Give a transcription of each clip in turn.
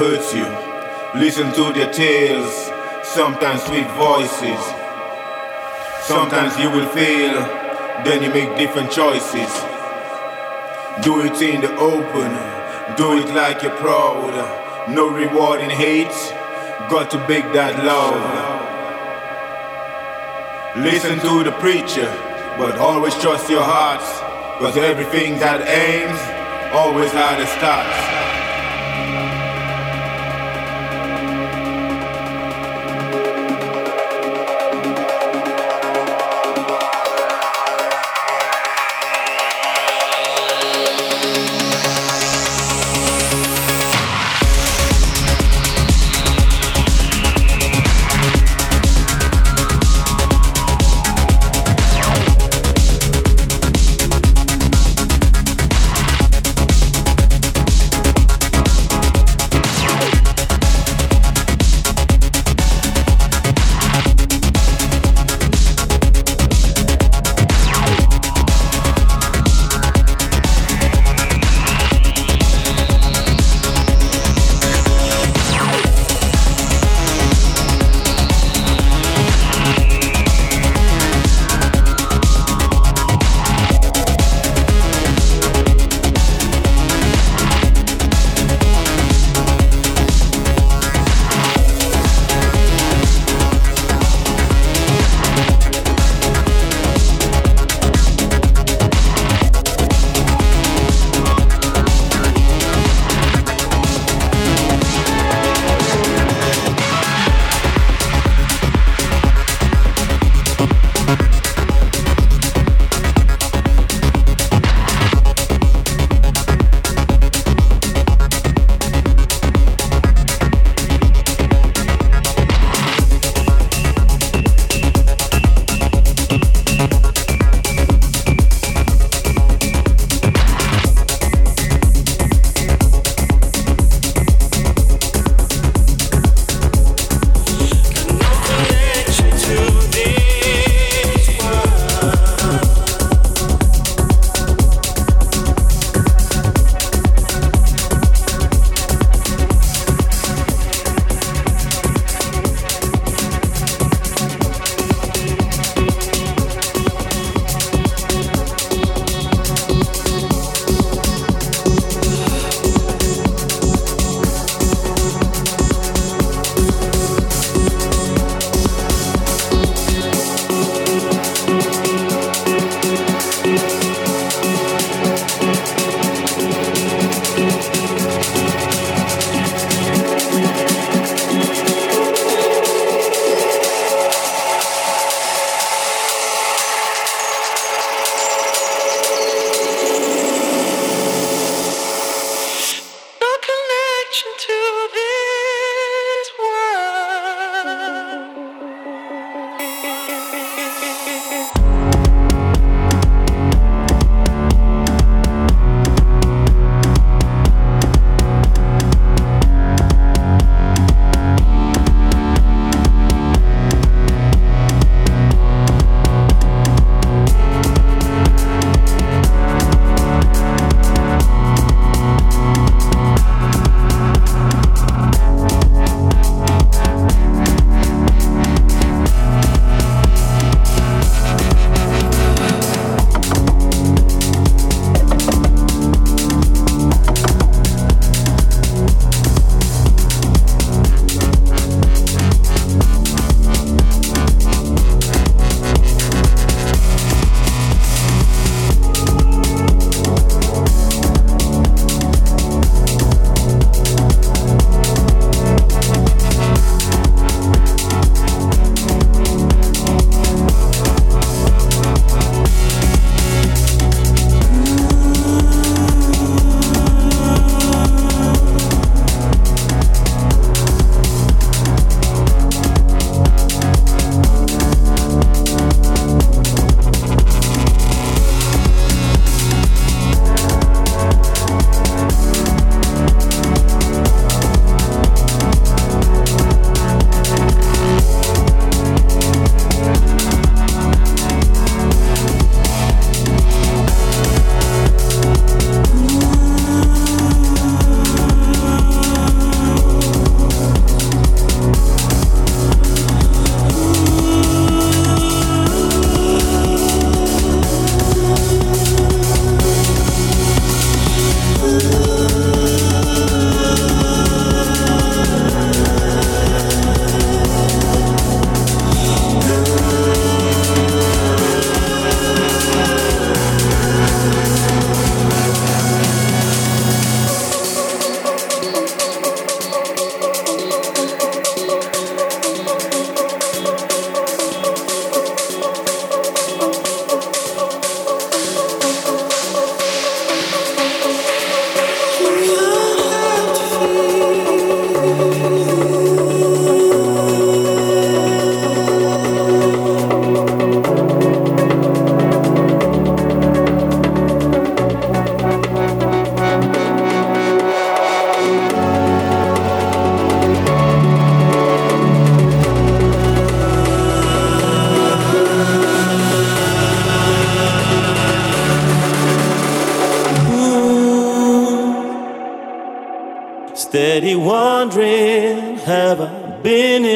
Not here to hurt you. Listen to their tales, sometimes sweet voices. Sometimes you will fail, then you make different choices. Do it in the open, do it like you're proud. No reward in hate, got to beg that love. Listen to the preacher, but always trust your heart. Cause everything that aims always had a start.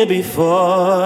Before?